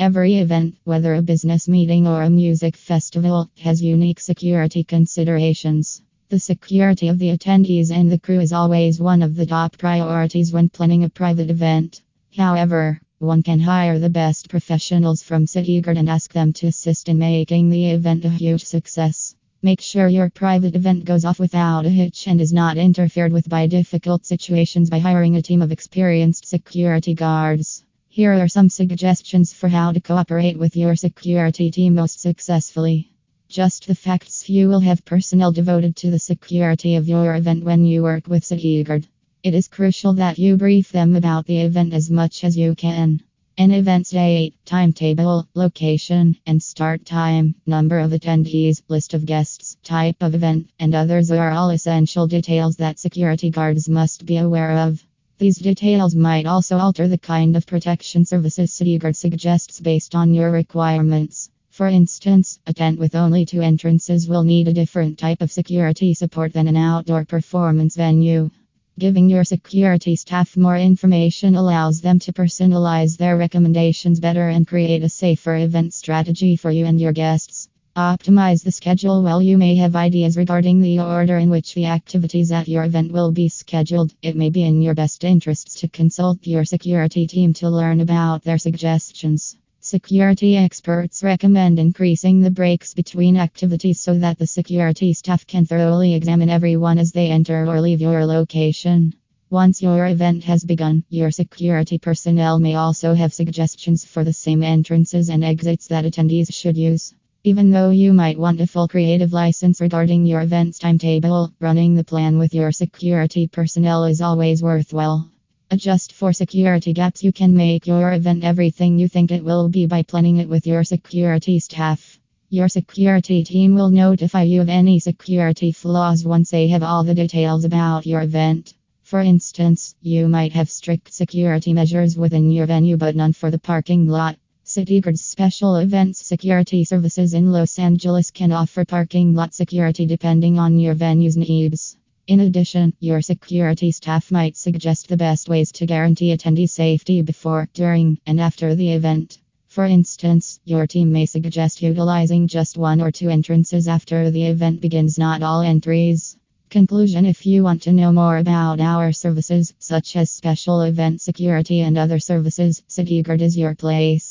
Every event, whether a business meeting or a music festival, has unique security considerations. The security of the attendees and the crew is always one of the top priorities when planning a private event. However, one can hire the best professionals from Citiguard and ask them to assist in making the event a huge success. Make sure your private event goes off without a hitch and is not interfered with by difficult situations by hiring a team of experienced security guards. Here are some suggestions for how to cooperate with your security team most successfully. Just the facts you will have personnel devoted to the security of your event when you work with Citiguard. It is crucial that you brief them about the event as much as you can. An event's date, timetable, location, and start time, number of attendees, list of guests, type of event, and others are all essential details that security guards must be aware of. These details might also alter the kind of protection services Citiguard suggests based on your requirements. For instance, a tent with only two entrances will need a different type of security support than an outdoor performance venue. Giving your security staff more information allows them to personalize their recommendations better and create a safer event strategy for you and your guests. Optimize the schedule while you may have ideas regarding the order in which the activities at your event will be scheduled. It may be in your best interests to consult your security team to learn about their suggestions. Security experts recommend increasing the breaks between activities so that the security staff can thoroughly examine everyone as they enter or leave your location. Once your event has begun, your security personnel may also have suggestions for the same entrances and exits that attendees should use. Even though you might want a full creative license regarding your event's timetable, running the plan with your security personnel is always worthwhile. Adjust for security gaps. You can make your event everything you think it will be by planning it with your security staff. Your security team will notify you of any security flaws once they have all the details about your event. For instance, you might have strict security measures within your venue but none for the parking lot. Citiguard's special events security services in Los Angeles can offer parking lot security depending on your venue's needs. In addition, your security staff might suggest the best ways to guarantee attendee safety before, during, and after the event. For instance, your team may suggest utilizing just one or two entrances after the event begins, not all entries. Conclusion If you want to know more about our services, such as special event security and other services, Citiguard is your place.